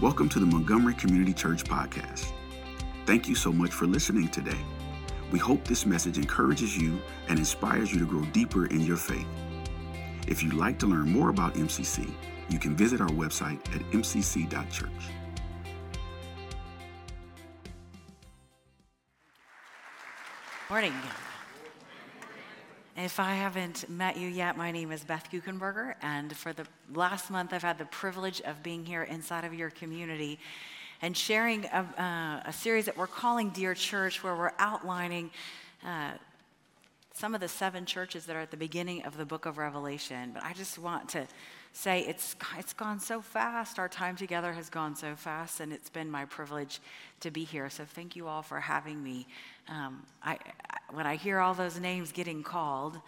Welcome to the Montgomery Community Church Podcast. Thank you so much for listening today. We hope this message encourages you and inspires you to grow deeper in your faith. If you'd like to learn more about MCC, you can visit our website at mcc.church. Morning. If I haven't met you yet, my name is Beth Guckenberger, and for the last month, I've had the privilege of being here inside of your community and sharing a, uh, a series that we're calling Dear Church, where we're outlining uh, some of the seven churches that are at the beginning of the book of Revelation. But I just want to say it's, it's gone so fast. Our time together has gone so fast, and it's been my privilege to be here. So thank you all for having me. Um, I, I, when I hear all those names getting called,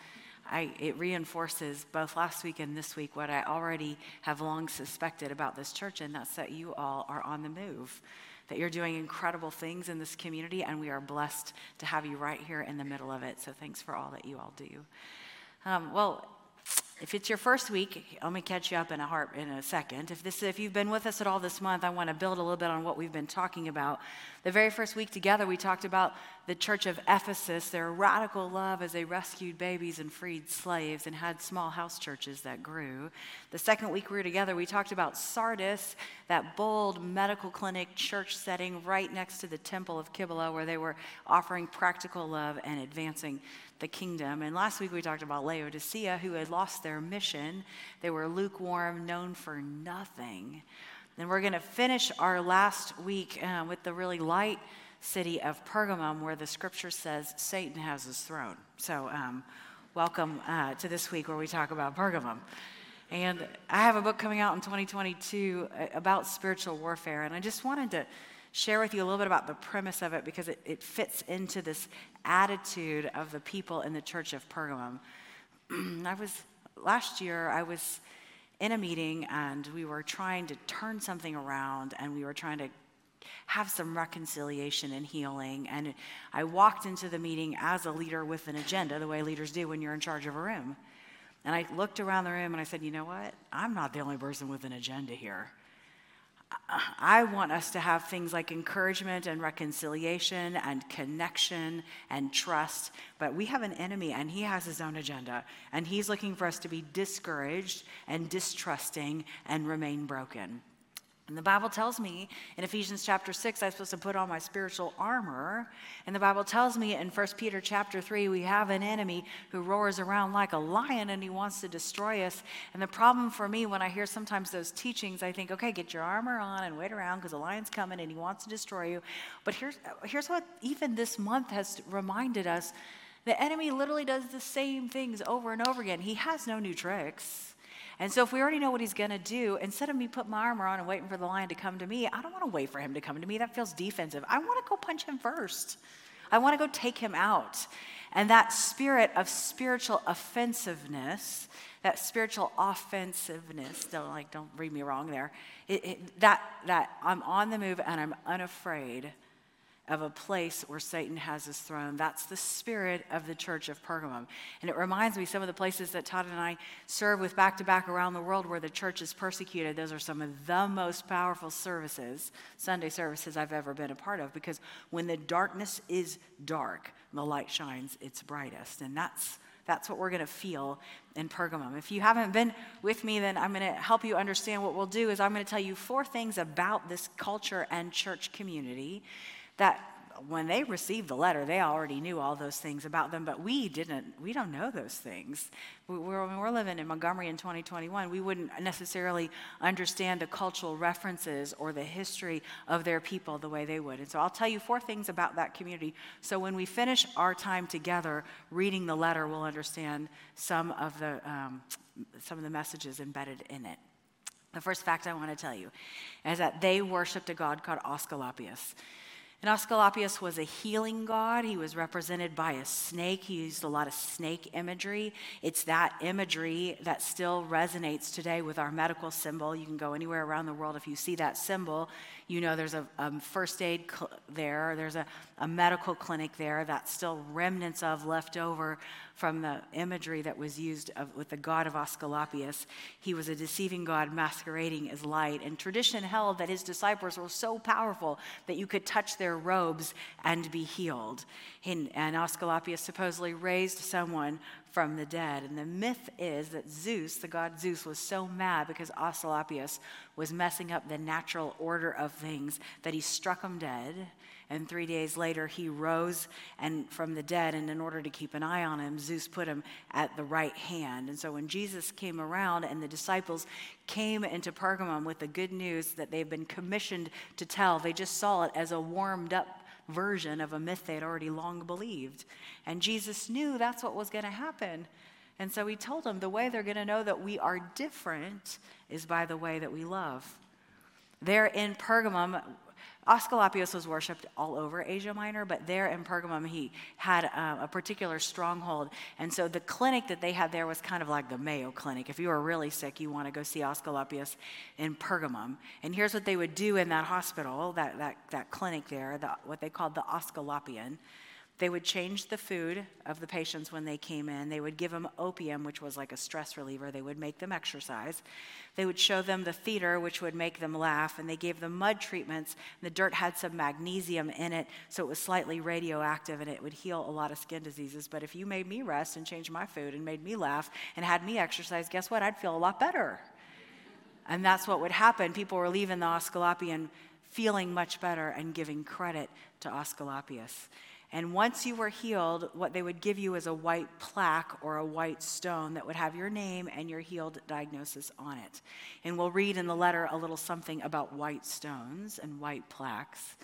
I, it reinforces both last week and this week what I already have long suspected about this church, and that's that you all are on the move, that you're doing incredible things in this community, and we are blessed to have you right here in the middle of it. So thanks for all that you all do. Um, well, if it's your first week, let me catch you up in a heart in a second. If this, if you've been with us at all this month, I want to build a little bit on what we've been talking about. The very first week together, we talked about the church of Ephesus, their radical love as they rescued babies and freed slaves and had small house churches that grew. The second week we were together, we talked about Sardis, that bold medical clinic church setting right next to the temple of Kibbalah, where they were offering practical love and advancing the kingdom. And last week we talked about Laodicea, who had lost their mission. They were lukewarm, known for nothing. And we're going to finish our last week uh, with the really light city of Pergamum, where the scripture says Satan has his throne. So, um, welcome uh, to this week where we talk about Pergamum. And I have a book coming out in 2022 uh, about spiritual warfare, and I just wanted to share with you a little bit about the premise of it because it, it fits into this attitude of the people in the church of Pergamum. I was, last year, I was in a meeting and we were trying to turn something around and we were trying to have some reconciliation and healing. And I walked into the meeting as a leader with an agenda, the way leaders do when you're in charge of a room. And I looked around the room and I said, you know what? I'm not the only person with an agenda here. I want us to have things like encouragement and reconciliation and connection and trust, but we have an enemy and he has his own agenda, and he's looking for us to be discouraged and distrusting and remain broken. And the Bible tells me in Ephesians chapter 6, I'm supposed to put on my spiritual armor. And the Bible tells me in 1 Peter chapter 3, we have an enemy who roars around like a lion and he wants to destroy us. And the problem for me when I hear sometimes those teachings, I think, okay, get your armor on and wait around because the lion's coming and he wants to destroy you. But here's, here's what even this month has reminded us the enemy literally does the same things over and over again. He has no new tricks. And so, if we already know what he's going to do, instead of me putting my armor on and waiting for the lion to come to me, I don't want to wait for him to come to me. That feels defensive. I want to go punch him first. I want to go take him out. And that spirit of spiritual offensiveness, that spiritual offensiveness, don't like, don't read me wrong there. It, it, that that I'm on the move and I'm unafraid of a place where Satan has his throne. That's the spirit of the church of Pergamum. And it reminds me some of the places that Todd and I serve with back to back around the world where the church is persecuted. Those are some of the most powerful services, Sunday services I've ever been a part of, because when the darkness is dark, the light shines its brightest. And that's that's what we're going to feel in Pergamum. If you haven't been with me, then I'm going to help you understand what we'll do is I'm going to tell you four things about this culture and church community that when they received the letter, they already knew all those things about them, but we didn't. We don't know those things. We're, when we're living in Montgomery in 2021, we wouldn't necessarily understand the cultural references or the history of their people the way they would. And so I'll tell you four things about that community. So when we finish our time together reading the letter, we'll understand some of the, um, some of the messages embedded in it. The first fact I want to tell you is that they worshiped a god called Asclepius. And Asclepius was a healing god. He was represented by a snake. He used a lot of snake imagery. It's that imagery that still resonates today with our medical symbol. You can go anywhere around the world. If you see that symbol, you know there's a, a first aid cl- there, there's a, a medical clinic there that's still remnants of left over from the imagery that was used of, with the god of Asclepius. He was a deceiving god masquerading as light. And tradition held that his disciples were so powerful that you could touch their robes and be healed. And, and Asclepius supposedly raised someone from the dead. And the myth is that Zeus, the god Zeus, was so mad because Asclepius was messing up the natural order of things that he struck him dead. And three days later, he rose and from the dead. And in order to keep an eye on him, Zeus put him at the right hand. And so when Jesus came around and the disciples came into Pergamum with the good news that they've been commissioned to tell, they just saw it as a warmed up version of a myth they'd already long believed. And Jesus knew that's what was going to happen. And so he told them the way they're going to know that we are different is by the way that we love. There in Pergamum, Asclepius was worshipped all over Asia Minor, but there in Pergamum, he had uh, a particular stronghold. And so the clinic that they had there was kind of like the Mayo Clinic. If you were really sick, you want to go see Asclepius in Pergamum. And here's what they would do in that hospital, that, that, that clinic there, the, what they called the Asclepian. They would change the food of the patients when they came in. They would give them opium, which was like a stress reliever. They would make them exercise. They would show them the theater, which would make them laugh. And they gave them mud treatments. The dirt had some magnesium in it, so it was slightly radioactive and it would heal a lot of skin diseases. But if you made me rest and changed my food and made me laugh and had me exercise, guess what? I'd feel a lot better. And that's what would happen. People were leaving the Asclepian feeling much better and giving credit to Asclepius. And once you were healed, what they would give you is a white plaque or a white stone that would have your name and your healed diagnosis on it. And we'll read in the letter a little something about white stones and white plaques.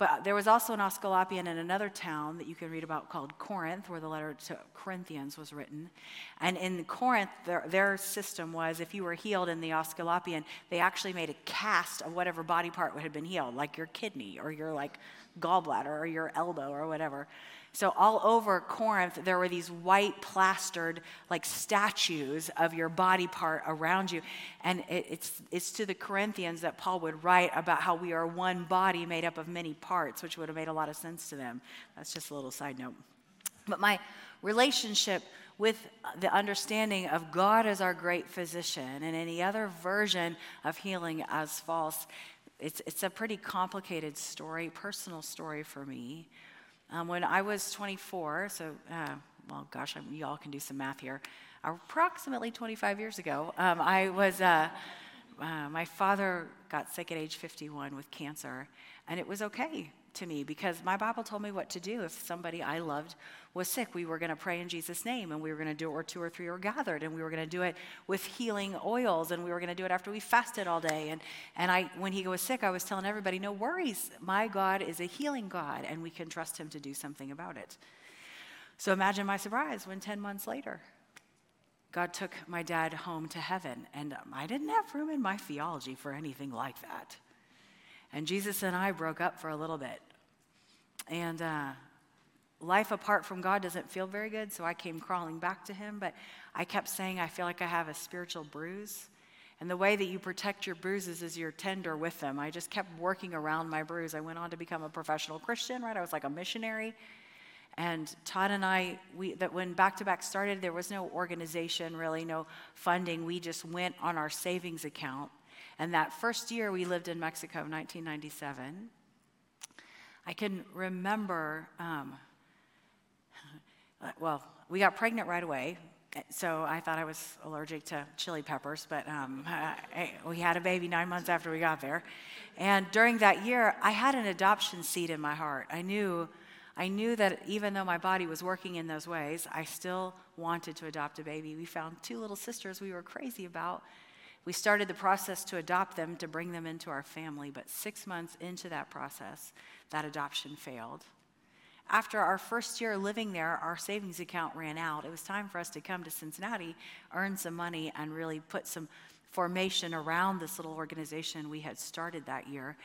But there was also an Asclepian in another town that you can read about called Corinth, where the letter to Corinthians was written. And in Corinth, their, their system was if you were healed in the Asclepian, they actually made a cast of whatever body part had been healed, like your kidney or your like gallbladder or your elbow or whatever. So, all over Corinth, there were these white plastered, like statues of your body part around you. And it, it's, it's to the Corinthians that Paul would write about how we are one body made up of many parts, which would have made a lot of sense to them. That's just a little side note. But my relationship with the understanding of God as our great physician and any other version of healing as false it's, it's a pretty complicated story, personal story for me. Um, when I was 24, so, uh, well, gosh, I, you all can do some math here, approximately 25 years ago, um, I was, uh, uh, my father got sick at age 51 with cancer, and it was okay to me because my Bible told me what to do if somebody I loved was sick. We were going to pray in Jesus' name and we were going to do it where two or three were gathered and we were going to do it with healing oils and we were going to do it after we fasted all day. And, and I, when he was sick, I was telling everybody, no worries. My God is a healing God and we can trust him to do something about it. So imagine my surprise when 10 months later, God took my dad home to heaven. And I didn't have room in my theology for anything like that. And Jesus and I broke up for a little bit. And uh, life apart from God doesn't feel very good, so I came crawling back to Him. But I kept saying, I feel like I have a spiritual bruise. And the way that you protect your bruises is you're tender with them. I just kept working around my bruise. I went on to become a professional Christian, right? I was like a missionary. And Todd and I, we, that when Back to Back started, there was no organization, really, no funding. We just went on our savings account and that first year we lived in Mexico, 1997, I can remember, um, well, we got pregnant right away. So I thought I was allergic to chili peppers, but um, I, we had a baby nine months after we got there. And during that year, I had an adoption seed in my heart. I knew, I knew that even though my body was working in those ways, I still wanted to adopt a baby. We found two little sisters we were crazy about, we started the process to adopt them, to bring them into our family, but six months into that process, that adoption failed. After our first year living there, our savings account ran out. It was time for us to come to Cincinnati, earn some money, and really put some formation around this little organization we had started that year.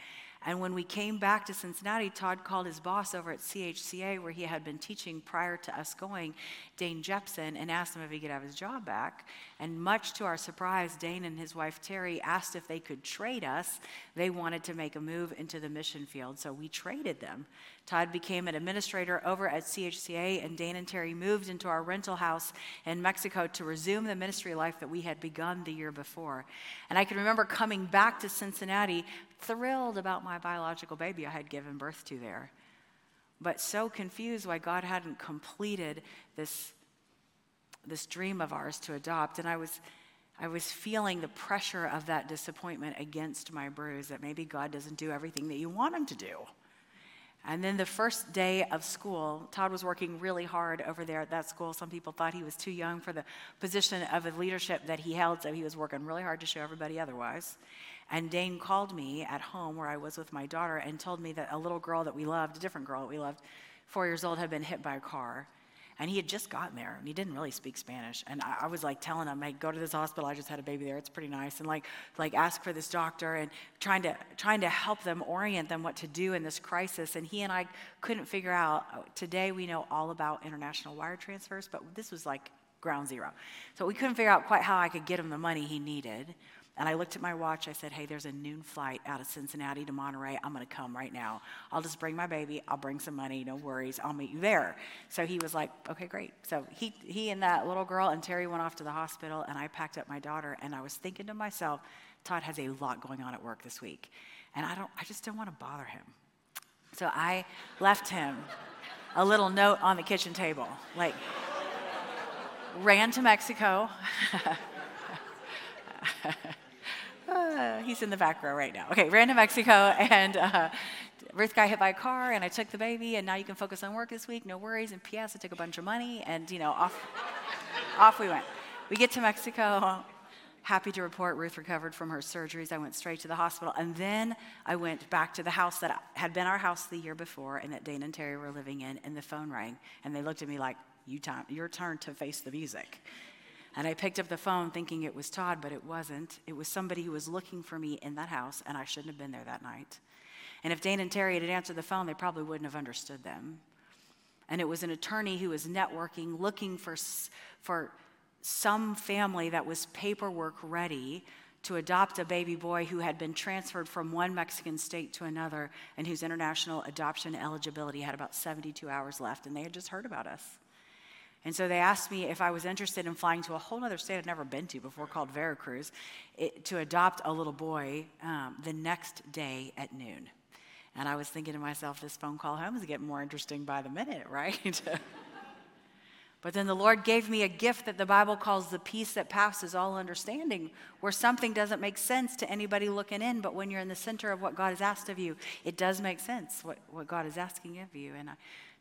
And when we came back to Cincinnati, Todd called his boss over at CHCA, where he had been teaching prior to us going, Dane Jepson, and asked him if he could have his job back. And much to our surprise, Dane and his wife Terry asked if they could trade us. They wanted to make a move into the mission field, so we traded them. Todd became an administrator over at CHCA, and Dane and Terry moved into our rental house in Mexico to resume the ministry life that we had begun the year before. And I can remember coming back to Cincinnati thrilled about my biological baby I had given birth to there, but so confused why God hadn't completed this, this dream of ours to adopt. And I was. I was feeling the pressure of that disappointment against my bruise that maybe God doesn't do everything that you want him to do. And then the first day of school, Todd was working really hard over there at that school. Some people thought he was too young for the position of a leadership that he held, so he was working really hard to show everybody otherwise. And Dane called me at home where I was with my daughter and told me that a little girl that we loved, a different girl that we loved, four years old, had been hit by a car. And he had just gotten there and he didn't really speak Spanish. And I, I, was like telling him, hey, go to this hospital. I just had a baby there. It's pretty nice. And like, like ask for this doctor and trying to, trying to help them orient them what to do in this crisis. And he and I couldn't figure out, uh, today we know all about international wire transfers, but this was like ground zero. So we couldn't figure out quite how I could get him the money he needed. And I looked at my watch. I said, Hey, there's a noon flight out of Cincinnati to Monterrey. I'm going to come right now. I'll just bring my baby. I'll bring some money. No worries. I'll meet you there. So he was like, Okay, great. So he, he and that little girl and Terry went off to the hospital, and I packed up my daughter. And I was thinking to myself, Todd has a lot going on at work this week. And I, don't, I just don't want to bother him. So I left him a little note on the kitchen table, like, ran to Mexico. Uh, he's in the back row right now. Okay, ran to Mexico and uh, Ruth got hit by a car and I took the baby and now you can focus on work this week, no worries. And P.S. I took a bunch of money and you know off, off we went. We get to Mexico. Happy to report Ruth recovered from her surgeries. I went straight to the hospital and then I went back to the house that had been our house the year before and that Dane and Terry were living in. And the phone rang and they looked at me like, "You time, your turn to face the music." And I picked up the phone thinking it was Todd, but it wasn't. It was somebody who was looking for me in that house, and I shouldn't have been there that night. And if Dane and Terry had answered the phone, they probably wouldn't have understood them. And it was an attorney who was networking, looking for, for some family that was paperwork ready to adopt a baby boy who had been transferred from one Mexican state to another and whose international adoption eligibility had about 72 hours left. And they had just heard about us. And so they asked me if I was interested in flying to a whole other state I'd never been to before called Veracruz it, to adopt a little boy um, the next day at noon. And I was thinking to myself, this phone call home is getting more interesting by the minute, right? but then the Lord gave me a gift that the Bible calls the peace that passes all understanding, where something doesn't make sense to anybody looking in, but when you're in the center of what God has asked of you, it does make sense what, what God is asking of you. And I,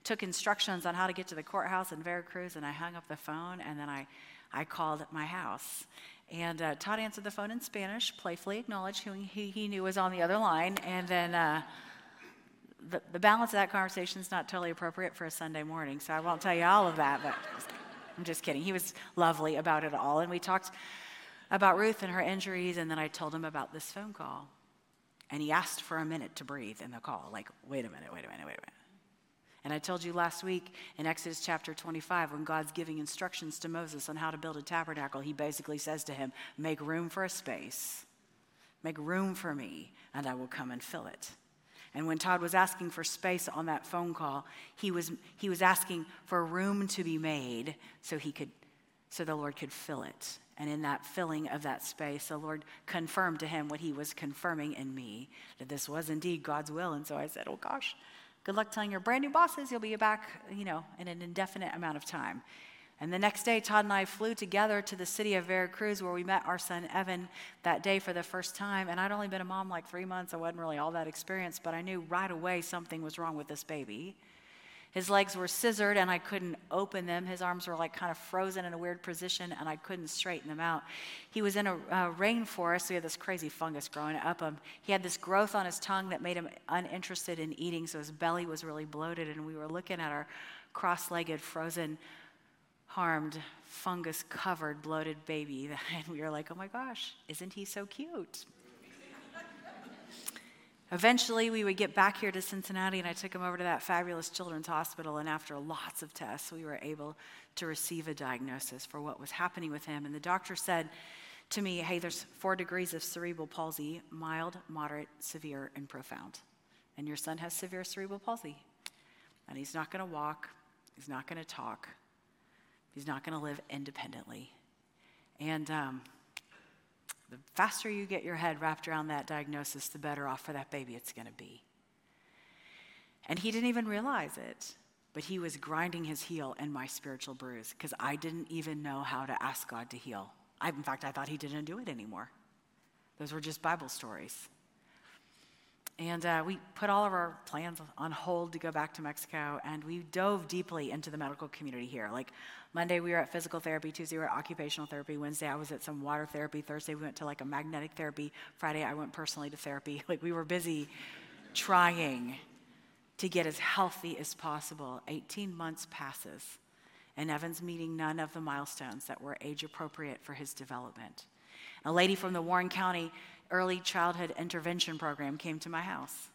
took instructions on how to get to the courthouse in Veracruz, and I hung up the phone, and then I, I called my house. And uh, Todd answered the phone in Spanish, playfully acknowledged who he, he knew was on the other line, and then uh, the, the balance of that conversation is not totally appropriate for a Sunday morning, so I won't tell you all of that, but I'm just kidding. He was lovely about it all, and we talked about Ruth and her injuries, and then I told him about this phone call. And he asked for a minute to breathe in the call, like, wait a minute, wait a minute, wait a minute. And I told you last week in Exodus chapter 25, when God's giving instructions to Moses on how to build a tabernacle, he basically says to him, Make room for a space, make room for me, and I will come and fill it. And when Todd was asking for space on that phone call, he was, he was asking for room to be made so he could so the Lord could fill it. And in that filling of that space, the Lord confirmed to him what he was confirming in me, that this was indeed God's will. And so I said, Oh gosh, Good luck telling your brand new bosses you'll be back, you know, in an indefinite amount of time. And the next day, Todd and I flew together to the city of Veracruz where we met our son Evan that day for the first time. And I'd only been a mom like three months. I wasn't really all that experienced, but I knew right away something was wrong with this baby. His legs were scissored and I couldn't open them. His arms were like kind of frozen in a weird position and I couldn't straighten them out. He was in a, rainforest, so he had this crazy fungus growing up him. He had this growth on his tongue that made him uninterested in eating, so his belly was really bloated. And we were looking at our cross legged, frozen, harmed, fungus covered, bloated baby. And we were like, oh my gosh, isn't he so cute? Eventually, we would get back here to Cincinnati, and I took him over to that fabulous children's hospital. And after lots of tests, we were able to receive a diagnosis for what was happening with him. And the doctor said to me, Hey, there's four degrees of cerebral palsy mild, moderate, severe, and profound. And your son has severe cerebral palsy. And he's not going to walk, he's not going to talk, he's not going to live independently. And um, the faster you get your head wrapped around that diagnosis, the better off for that baby it's going to be. And he didn't even realize it, but he was grinding his heel in my spiritual bruise because I didn't even know how to ask God to heal. I, in fact, I thought he didn't do it anymore. Those were just Bible stories. And uh, we put all of our plans on hold to go back to Mexico, and we dove deeply into the medical community here. Like Monday, we were at physical therapy. Tuesday, we were at occupational therapy. Wednesday, I was at some water therapy. Thursday, we went to like a magnetic therapy. Friday, I went personally to therapy. Like we were busy trying to get as healthy as possible. 18 months passes, and Evan's meeting none of the milestones that were age appropriate for his development. A lady from the Warren County early childhood intervention program came to my house.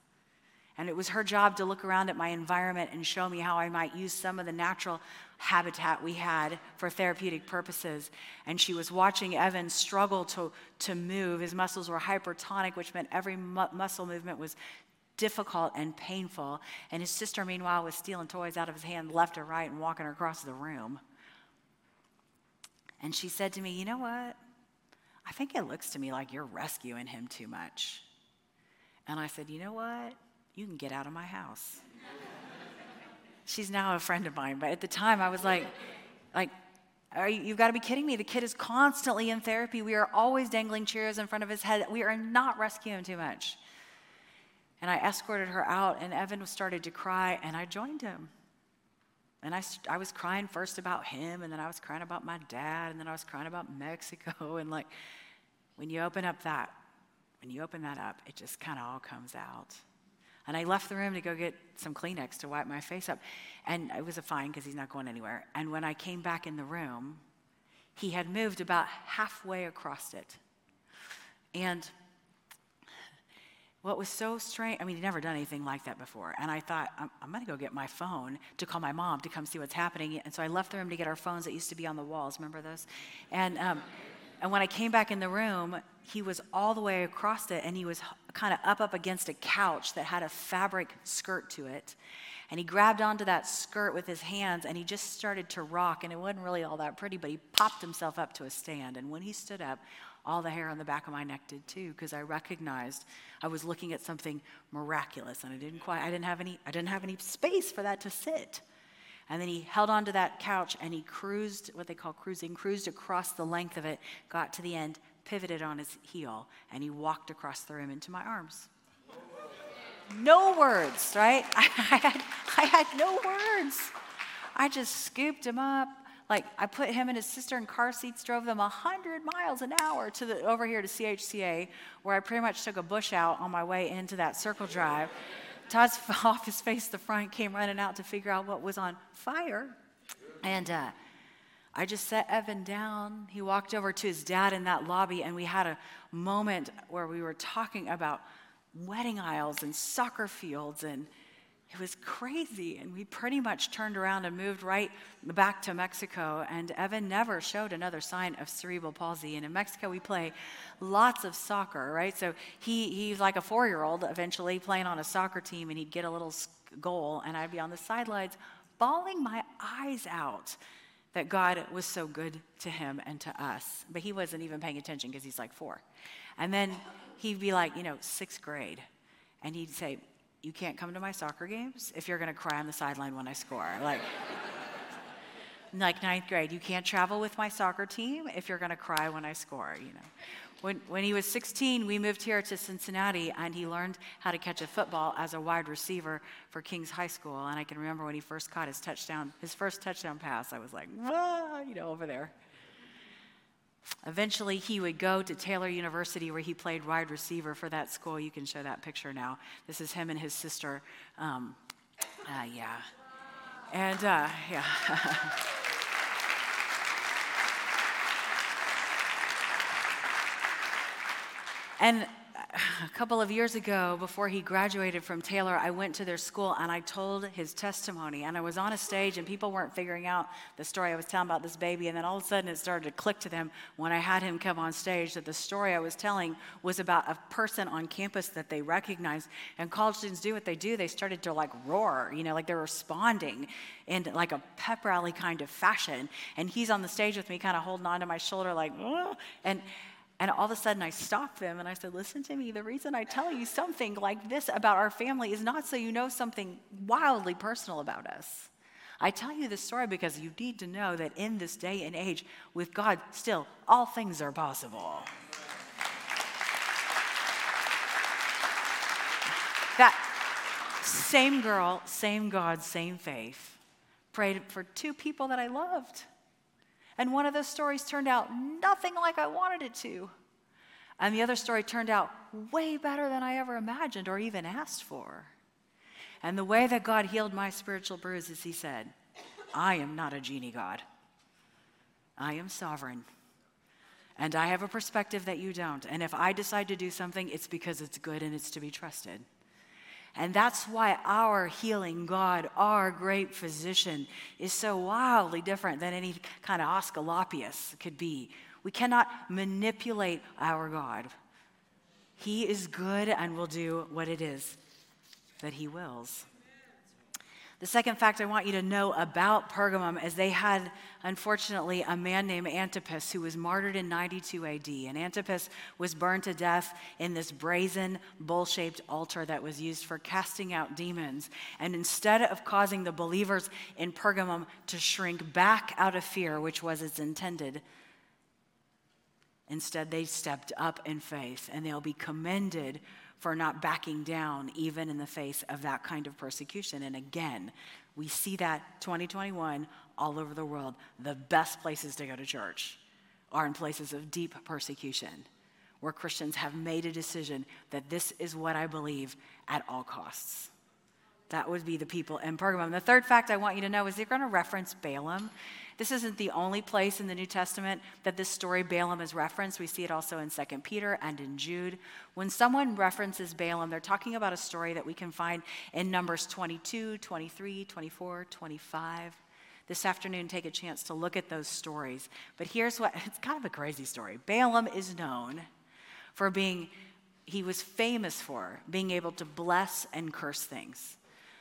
And it was her job to look around at my environment and show me how I might use some of the natural habitat we had for therapeutic purposes. And she was watching Evan struggle to, to move. His muscles were hypertonic, which meant every mu- muscle movement was difficult and painful. And his sister, meanwhile, was stealing toys out of his hand left or right and walking across the room. And she said to me, You know what? I think it looks to me like you're rescuing him too much. And I said, You know what? You can get out of my house. She's now a friend of mine, but at the time I was like, like, you, you've got to be kidding me. The kid is constantly in therapy. We are always dangling chairs in front of his head. We are not rescuing him too much. And I escorted her out, and Evan started to cry, and I joined him. And I, I was crying first about him, and then I was crying about my dad, and then I was crying about Mexico. And like, when you open up that, when you open that up, it just kind of all comes out. And I left the room to go get some Kleenex to wipe my face up. And it was a fine because he's not going anywhere. And when I came back in the room, he had moved about halfway across it. And what was so strange, I mean, he'd never done anything like that before. And I thought, I'm, I'm going to go get my phone to call my mom to come see what's happening. And so I left the room to get our phones that used to be on the walls. Remember those? And, um, and when I came back in the room, he was all the way across it and he was kind of up up against a couch that had a fabric skirt to it. And he grabbed onto that skirt with his hands and he just started to rock. And it wasn't really all that pretty, but he popped himself up to a stand. And when he stood up, all the hair on the back of my neck did too, because I recognized I was looking at something miraculous and I didn't quite, I didn't have any, I didn't have any space for that to sit. And then he held onto that couch and he cruised, what they call cruising, cruised across the length of it, got to the end, pivoted on his heel, and he walked across the room into my arms. No words, right? I, had, I had no words. I just scooped him up. Like I put him and his sister in car seats, drove them 100 miles an hour to the, over here to CHCA, where I pretty much took a bush out on my way into that circle drive. Todd's off his face the front, came running out to figure out what was on fire. And uh, I just set Evan down. He walked over to his dad in that lobby, and we had a moment where we were talking about wedding aisles and soccer fields and it was crazy. And we pretty much turned around and moved right back to Mexico. And Evan never showed another sign of cerebral palsy. And in Mexico, we play lots of soccer, right? So he, he's like a four year old eventually playing on a soccer team, and he'd get a little goal, and I'd be on the sidelines bawling my eyes out that God was so good to him and to us. But he wasn't even paying attention because he's like four. And then he'd be like, you know, sixth grade. And he'd say, you can't come to my soccer games if you're going to cry on the sideline when I score. Like, like ninth grade, you can't travel with my soccer team if you're going to cry when I score, you know. When, when he was 16, we moved here to Cincinnati and he learned how to catch a football as a wide receiver for King's High School. And I can remember when he first caught his touchdown, his first touchdown pass, I was like, you know, over there. Eventually, he would go to Taylor University where he played wide receiver for that school. You can show that picture now. This is him and his sister. Um, uh, yeah. And uh, yeah. and a couple of years ago, before he graduated from Taylor, I went to their school and I told his testimony. And I was on a stage, and people weren't figuring out the story I was telling about this baby. And then all of a sudden, it started to click to them when I had him come on stage that the story I was telling was about a person on campus that they recognized. And college students do what they do. They started to like roar, you know, like they're responding in like a pep rally kind of fashion. And he's on the stage with me, kind of holding on to my shoulder, like, oh. and and all of a sudden, I stopped them and I said, Listen to me. The reason I tell you something like this about our family is not so you know something wildly personal about us. I tell you this story because you need to know that in this day and age, with God, still, all things are possible. that same girl, same God, same faith prayed for two people that I loved. And one of those stories turned out nothing like I wanted it to. And the other story turned out way better than I ever imagined or even asked for. And the way that God healed my spiritual bruise is He said, I am not a genie God. I am sovereign. And I have a perspective that you don't. And if I decide to do something, it's because it's good and it's to be trusted. And that's why our healing God, our great physician, is so wildly different than any kind of Asclepius could be. We cannot manipulate our God. He is good and will do what it is that He wills. The second fact I want you to know about Pergamum is they had, unfortunately, a man named Antipas who was martyred in 92 AD. And Antipas was burned to death in this brazen, bowl shaped altar that was used for casting out demons. And instead of causing the believers in Pergamum to shrink back out of fear, which was its intended, instead they stepped up in faith. And they'll be commended for not backing down, even in the face of that kind of persecution. And again, we see that 2021 all over the world. The best places to go to church are in places of deep persecution, where Christians have made a decision that this is what I believe at all costs. That would be the people in Pergamum. The third fact I want you to know is they're going to reference Balaam. This isn't the only place in the New Testament that this story Balaam is referenced. We see it also in 2 Peter and in Jude. When someone references Balaam, they're talking about a story that we can find in Numbers 22, 23, 24, 25 this afternoon take a chance to look at those stories. But here's what it's kind of a crazy story. Balaam is known for being, he was famous for being able to bless and curse things.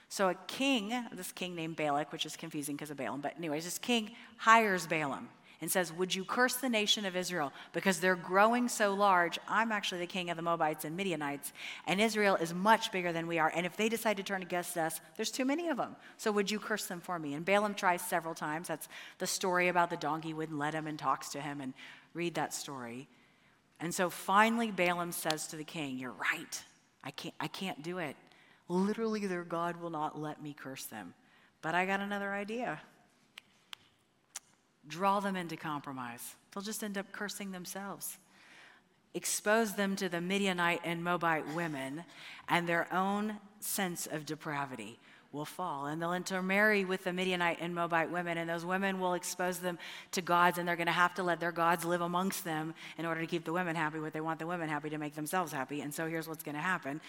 So a king, this king named Balak, which is confusing because of Balaam, but anyways, this king hires Balaam and says, Would you curse the nation of Israel? Because they're growing so large. I'm actually the king of the Moabites and Midianites, and Israel is much bigger than we are. And if they decide to turn against us, there's too many of them. So would you curse them for me? And Balaam tries several times. That's the story about the donkey wouldn't let him and talks to him and read that story. And so finally, Balaam says to the king, You're right. I can't, I can't do it. Literally, their God will not let me curse them. But I got another idea draw them into compromise. They'll just end up cursing themselves. Expose them to the Midianite and Moabite women and their own sense of depravity will fall. And they'll intermarry with the Midianite and Moabite women, and those women will expose them to gods, and they're going to have to let their gods live amongst them in order to keep the women happy, what they want the women happy to make themselves happy. And so here's what's going to happen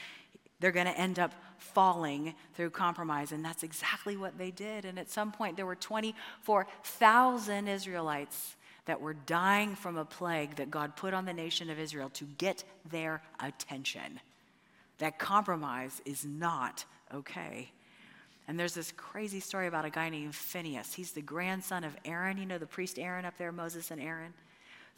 they're going to end up falling through compromise. And that's exactly what they did. And at some point, there were 24,000 Israelites that were dying from a plague that God put on the nation of Israel to get their attention. That compromise is not okay. And there's this crazy story about a guy named Phineas. He's the grandson of Aaron. You know the priest Aaron up there, Moses and Aaron?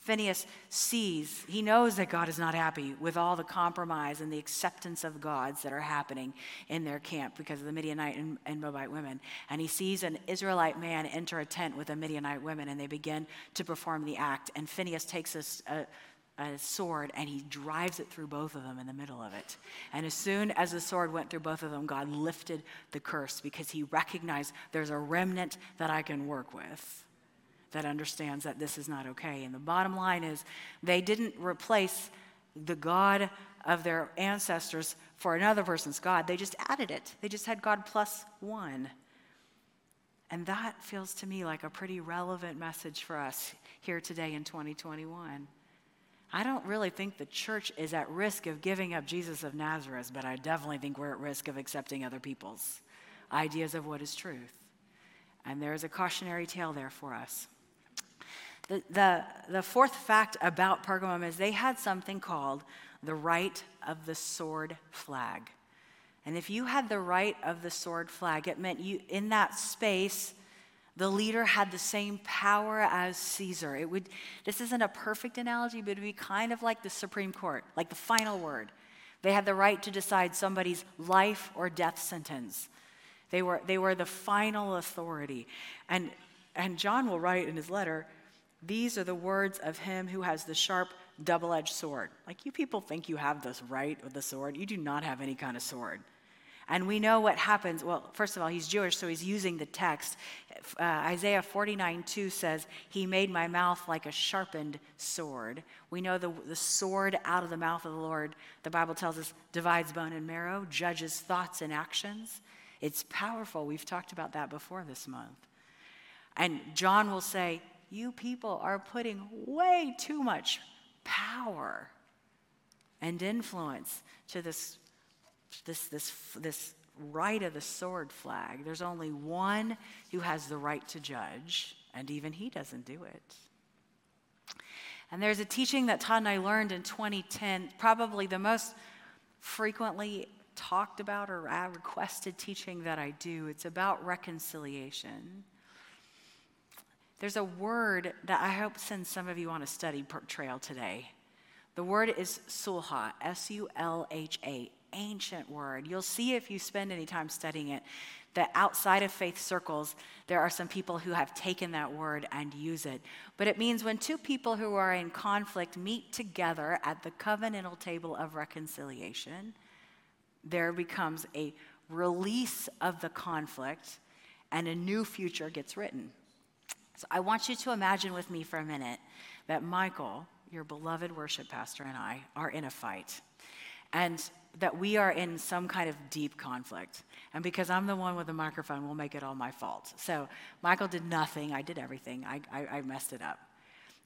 Phineas sees, he knows that God is not happy with all the compromise and the acceptance of gods that are happening in their camp because of the Midianite and, and Moabite women. And he sees an Israelite man enter a tent with a Midianite woman, and they begin to perform the act. And Phineas takes a, a a sword and he drives it through both of them in the middle of it. And as soon as the sword went through both of them, God lifted the curse because he recognized there's a remnant that I can work with that understands that this is not okay. And the bottom line is they didn't replace the God of their ancestors for another person's God. They just added it. They just had God plus one. And that feels to me like a pretty relevant message for us here today in 2021. I don't really think the church is at risk of giving up Jesus of Nazareth, but I definitely think we're at risk of accepting other people's ideas of what is truth. And there is a cautionary tale there for us. The, the, fourth fact about Pergamum is they had something called the right of the sword flag. And if you had the right of the sword flag, it meant you, in that space, the leader had the same power as Caesar. It would, this isn't a perfect analogy, but it would be kind of like the Supreme Court, like the final word. They had the right to decide somebody's life or death sentence. They were, they were the final authority. And, and John will write in his letter, these are the words of him who has the sharp, double edged sword. Like you people think you have this right with the sword. You do not have any kind of sword. And we know what happens. Well, first of all, he's Jewish, so he's using the text. Uh, Isaiah 49 2 says, He made my mouth like a sharpened sword. We know the, the sword out of the mouth of the Lord, the Bible tells us, divides bone and marrow, judges thoughts and actions. It's powerful. We've talked about that before this month. And John will say, You people are putting way too much power and influence to this this, this, this right of the sword flag. There's only one who has the right to judge, and even he doesn't do it. And there's a teaching that Todd and I learned in 2010, probably the most frequently talked about or uh, requested teaching that I do. It's about reconciliation. There's a word that I hope sends some of you on a study trail today. The word is sulha, S U L H A, ancient word. You'll see if you spend any time studying it that outside of faith circles, there are some people who have taken that word and use it. But it means when two people who are in conflict meet together at the covenantal table of reconciliation, there becomes a release of the conflict and a new future gets written. So I want you to imagine with me for a minute that Michael, your beloved worship pastor, and I are in a fight. And that we are in some kind of deep conflict. And because I'm the one with the microphone, we'll make it all my fault. So Michael did nothing, I did everything. I, I, I messed it up.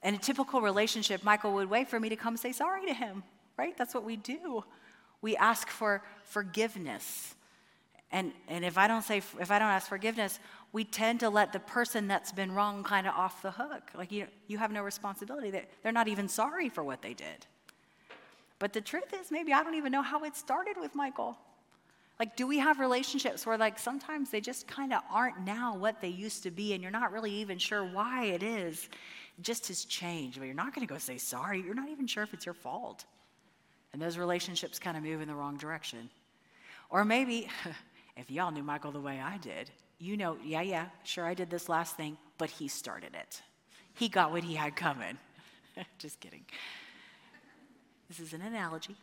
In a typical relationship, Michael would wait for me to come say sorry to him, right? That's what we do. We ask for forgiveness. And, and if I don't say if I don't ask forgiveness, we tend to let the person that's been wrong kind of off the hook. Like you, you have no responsibility. They're not even sorry for what they did. But the truth is, maybe I don't even know how it started with Michael. Like, do we have relationships where, like, sometimes they just kind of aren't now what they used to be, and you're not really even sure why it is? It just has changed. But you're not going to go say sorry. You're not even sure if it's your fault. And those relationships kind of move in the wrong direction. Or maybe, if y'all knew Michael the way I did, you know, yeah, yeah, sure, I did this last thing, but he started it. He got what he had coming. just kidding. This is an analogy.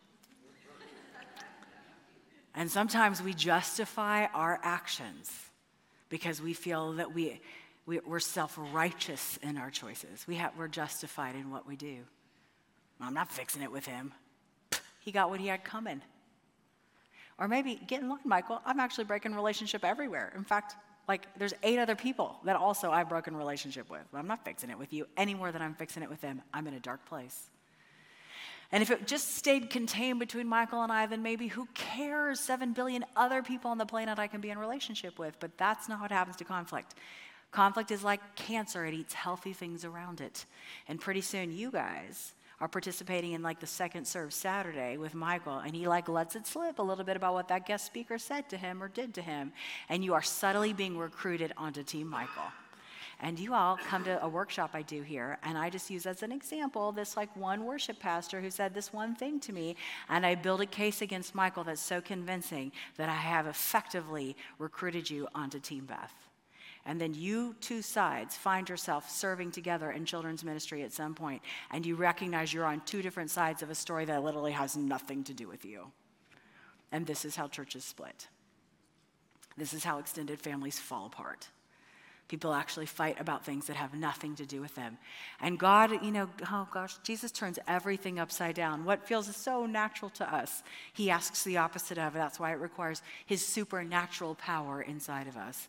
and sometimes we justify our actions because we feel that we, we, are self righteous in our choices. We have, we're justified in what we do. I'm not fixing it with him. He got what he had coming. Or maybe, get in line, Michael. I'm actually breaking relationship everywhere. In fact, like there's eight other people that also I've broken relationship with. I'm not fixing it with you any more than I'm fixing it with them. I'm in a dark place. And if it just stayed contained between Michael and I, then maybe who cares? Seven billion other people on the planet I can be in relationship with. But that's not what happens to conflict. Conflict is like cancer, it eats healthy things around it. And pretty soon, you guys are participating in like the second serve Saturday with Michael, and he like lets it slip a little bit about what that guest speaker said to him or did to him. And you are subtly being recruited onto Team Michael. And you all come to a workshop I do here, and I just use as an example this like one worship pastor who said this one thing to me, and I build a case against Michael that's so convincing that I have effectively recruited you onto Team Beth. And then you two sides find yourself serving together in children's ministry at some point, and you recognize you're on two different sides of a story that literally has nothing to do with you. And this is how churches split. This is how extended families fall apart. People actually fight about things that have nothing to do with them. And God, you know, oh gosh, Jesus turns everything upside down. What feels so natural to us, He asks the opposite of. That's why it requires His supernatural power inside of us.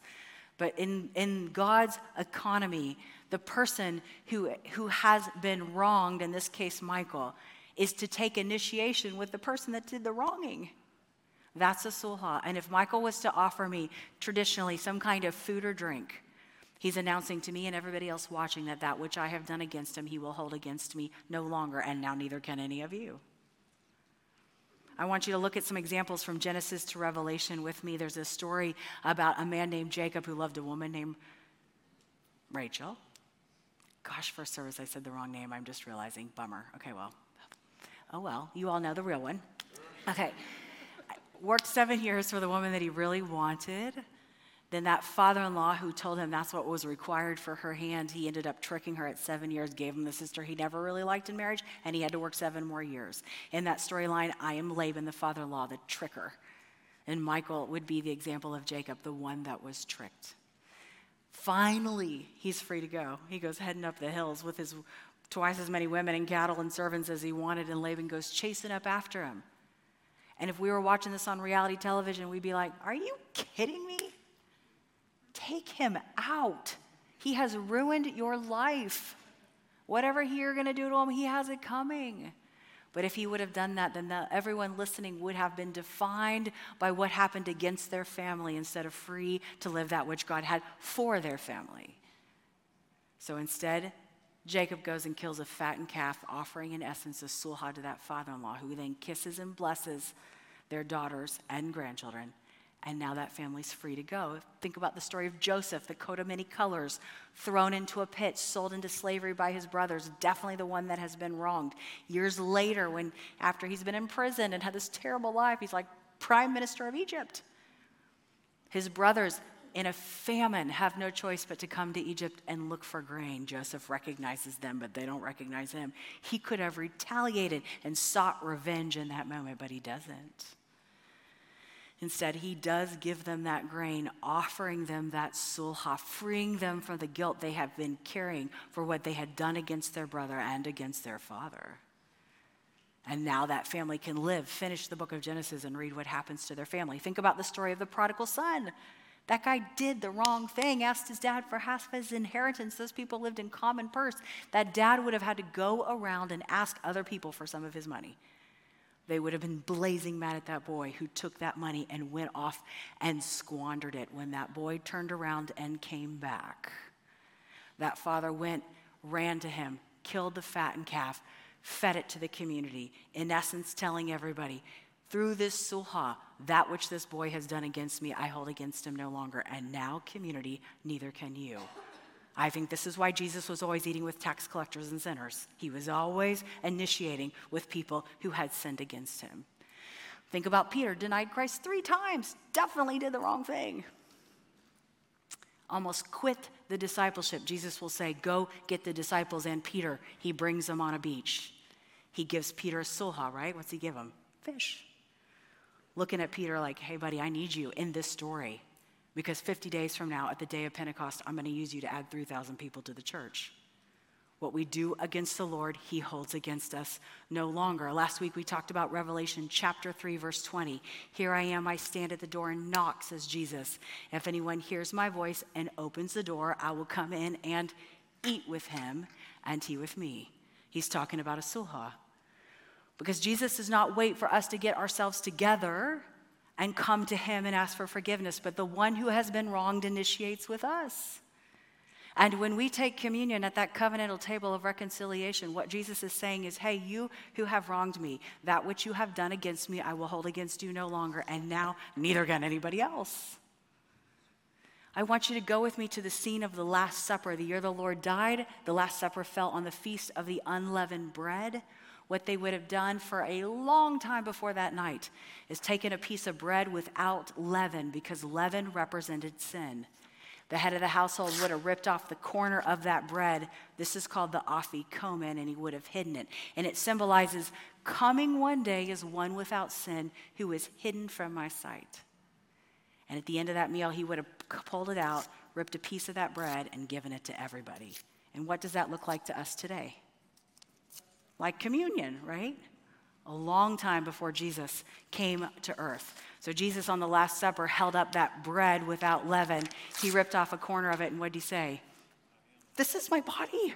But in, in God's economy, the person who, who has been wronged, in this case, Michael, is to take initiation with the person that did the wronging. That's a sulha. And if Michael was to offer me traditionally some kind of food or drink, he's announcing to me and everybody else watching that that which I have done against him, he will hold against me no longer, and now neither can any of you. I want you to look at some examples from Genesis to Revelation with me. There's a story about a man named Jacob who loved a woman named Rachel. Gosh, first service I said the wrong name. I'm just realizing. Bummer. Okay, well. Oh well, you all know the real one. Okay. Worked seven years for the woman that he really wanted. Then that father in law who told him that's what was required for her hand, he ended up tricking her at seven years, gave him the sister he never really liked in marriage, and he had to work seven more years. In that storyline, I am Laban, the father in law, the tricker. And Michael would be the example of Jacob, the one that was tricked. Finally, he's free to go. He goes heading up the hills with his twice as many women and cattle and servants as he wanted, and Laban goes chasing up after him. And if we were watching this on reality television, we'd be like, Are you kidding me? Take him out. He has ruined your life. Whatever you're going to do to him, he has it coming. But if he would have done that, then the, everyone listening would have been defined by what happened against their family instead of free to live that which God had for their family. So instead, Jacob goes and kills a fattened calf, offering in essence a sulha to that father in law, who then kisses and blesses their daughters and grandchildren and now that family's free to go. Think about the story of Joseph, the coat of many colors, thrown into a pit, sold into slavery by his brothers, definitely the one that has been wronged. Years later, when after he's been imprisoned and had this terrible life, he's like prime minister of Egypt. His brothers, in a famine, have no choice but to come to Egypt and look for grain. Joseph recognizes them, but they don't recognize him. He could have retaliated and sought revenge in that moment, but he doesn't. Instead, he does give them that grain, offering them that sulha, freeing them from the guilt they have been carrying for what they had done against their brother and against their father. And now that family can live, finish the book of Genesis, and read what happens to their family. Think about the story of the prodigal son. That guy did the wrong thing, asked his dad for half of his inheritance. Those people lived in common purse. That dad would have had to go around and ask other people for some of his money they would have been blazing mad at that boy who took that money and went off and squandered it. When that boy turned around and came back, that father went, ran to him, killed the fattened calf, fed it to the community, in essence, telling everybody, through this sulha, that which this boy has done against me, I hold against him no longer. And now, community, neither can you. I think this is why Jesus was always eating with tax collectors and sinners. He was always initiating with people who had sinned against him. Think about Peter, denied Christ three times, definitely did the wrong thing. Almost quit the discipleship. Jesus will say, Go get the disciples and Peter. He brings them on a beach. He gives Peter a sulha, right? What's he give him? Fish. Looking at Peter like, Hey, buddy, I need you in this story. Because 50 days from now, at the day of Pentecost, I'm going to use you to add 3,000 people to the church. What we do against the Lord, he holds against us no longer. Last week we talked about Revelation chapter 3, verse 20. Here I am, I stand at the door and knock, says Jesus. If anyone hears my voice and opens the door, I will come in and eat with him and he with me. He's talking about a sulha. Because Jesus does not wait for us to get ourselves together and come to him and ask for forgiveness, but the one who has been wronged initiates with us. And when we take communion at that covenantal table of reconciliation, what Jesus is saying is, Hey, you who have wronged me, that which you have done against me, I will hold against you no longer, and now neither can anybody else. I want you to go with me to the scene of the Last Supper. The year the Lord died, the Last Supper fell on the feast of the unleavened bread what they would have done for a long time before that night is taken a piece of bread without leaven because leaven represented sin. The head of the household would have ripped off the corner of that bread. This is called the afikomen, and he would have hidden it. And it symbolizes coming one day as one without sin who is hidden from my sight. And at the end of that meal, he would have pulled it out, ripped a piece of that bread, and given it to everybody. And what does that look like to us today? Like communion, right? A long time before Jesus came to earth. So, Jesus on the Last Supper held up that bread without leaven. He ripped off a corner of it, and what did he say? This is my body.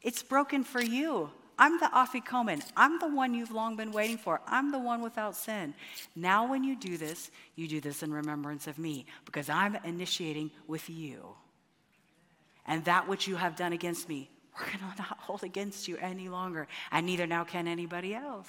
It's broken for you. I'm the Afikomen. I'm the one you've long been waiting for. I'm the one without sin. Now, when you do this, you do this in remembrance of me because I'm initiating with you. And that which you have done against me, we're going to not hold against you any longer. And neither now can anybody else.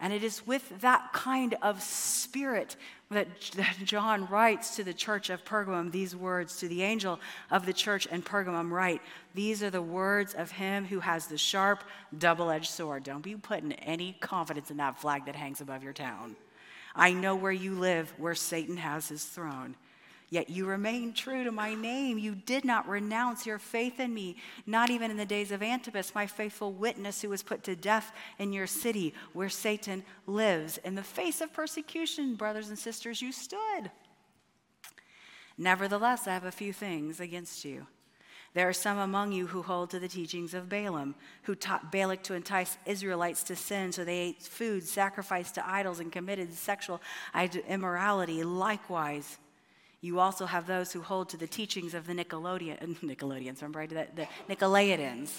And it is with that kind of spirit that, that, John writes to the church of Pergamum these words to the angel of the church in Pergamum write, These are the words of him who has the sharp, double edged sword. Don't be putting any confidence in that flag that hangs above your town. I know where you live, where Satan has his throne. Yet you remain true to my name. You did not renounce your faith in me, not even in the days of Antipas, my faithful witness who was put to death in your city where Satan lives. In the face of persecution, brothers and sisters, you stood. Nevertheless, I have a few things against you. There are some among you who hold to the teachings of Balaam, who taught Balak to entice Israelites to sin, so they ate food sacrificed to idols and committed sexual immorality. Likewise, you also have those who hold to the teachings of the Nickelodeon, Nickelodeons, remember I did that? The Nicolaitans.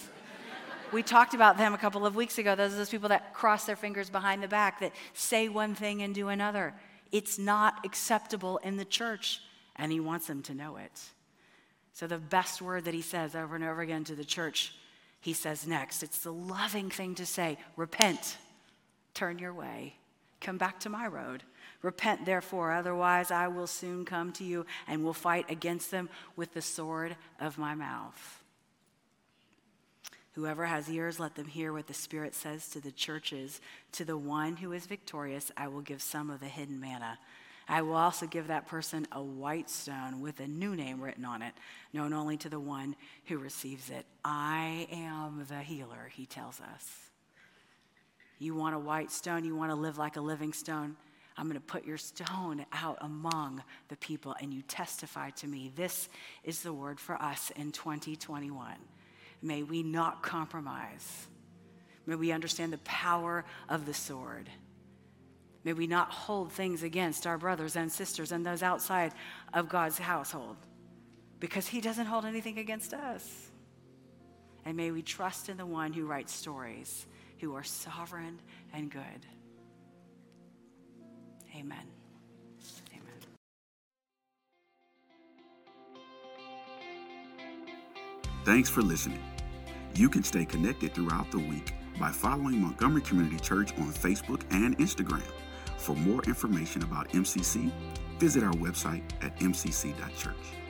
we talked about them a couple of weeks ago. Those are those people that cross their fingers behind the back, that say one thing and do another. It's not acceptable in the church, and he wants them to know it. So, the best word that he says over and over again to the church, he says next. It's the loving thing to say repent, turn your way, come back to my road. Repent, therefore, otherwise I will soon come to you and will fight against them with the sword of my mouth. Whoever has ears, let them hear what the Spirit says to the churches. To the one who is victorious, I will give some of the hidden manna. I will also give that person a white stone with a new name written on it, known only to the one who receives it. I am the healer, he tells us. You want a white stone? You want to live like a living stone? I'm going to put your stone out among the people, and you testify to me. This is the word for us in 2021. May we not compromise. May we understand the power of the sword. May we not hold things against our brothers and sisters and those outside of God's household because He doesn't hold anything against us. And may we trust in the one who writes stories, who are sovereign and good. Amen. Amen. Thanks for listening. You can stay connected throughout the week by following Montgomery Community Church on Facebook and Instagram. For more information about MCC, visit our website at mcc.church.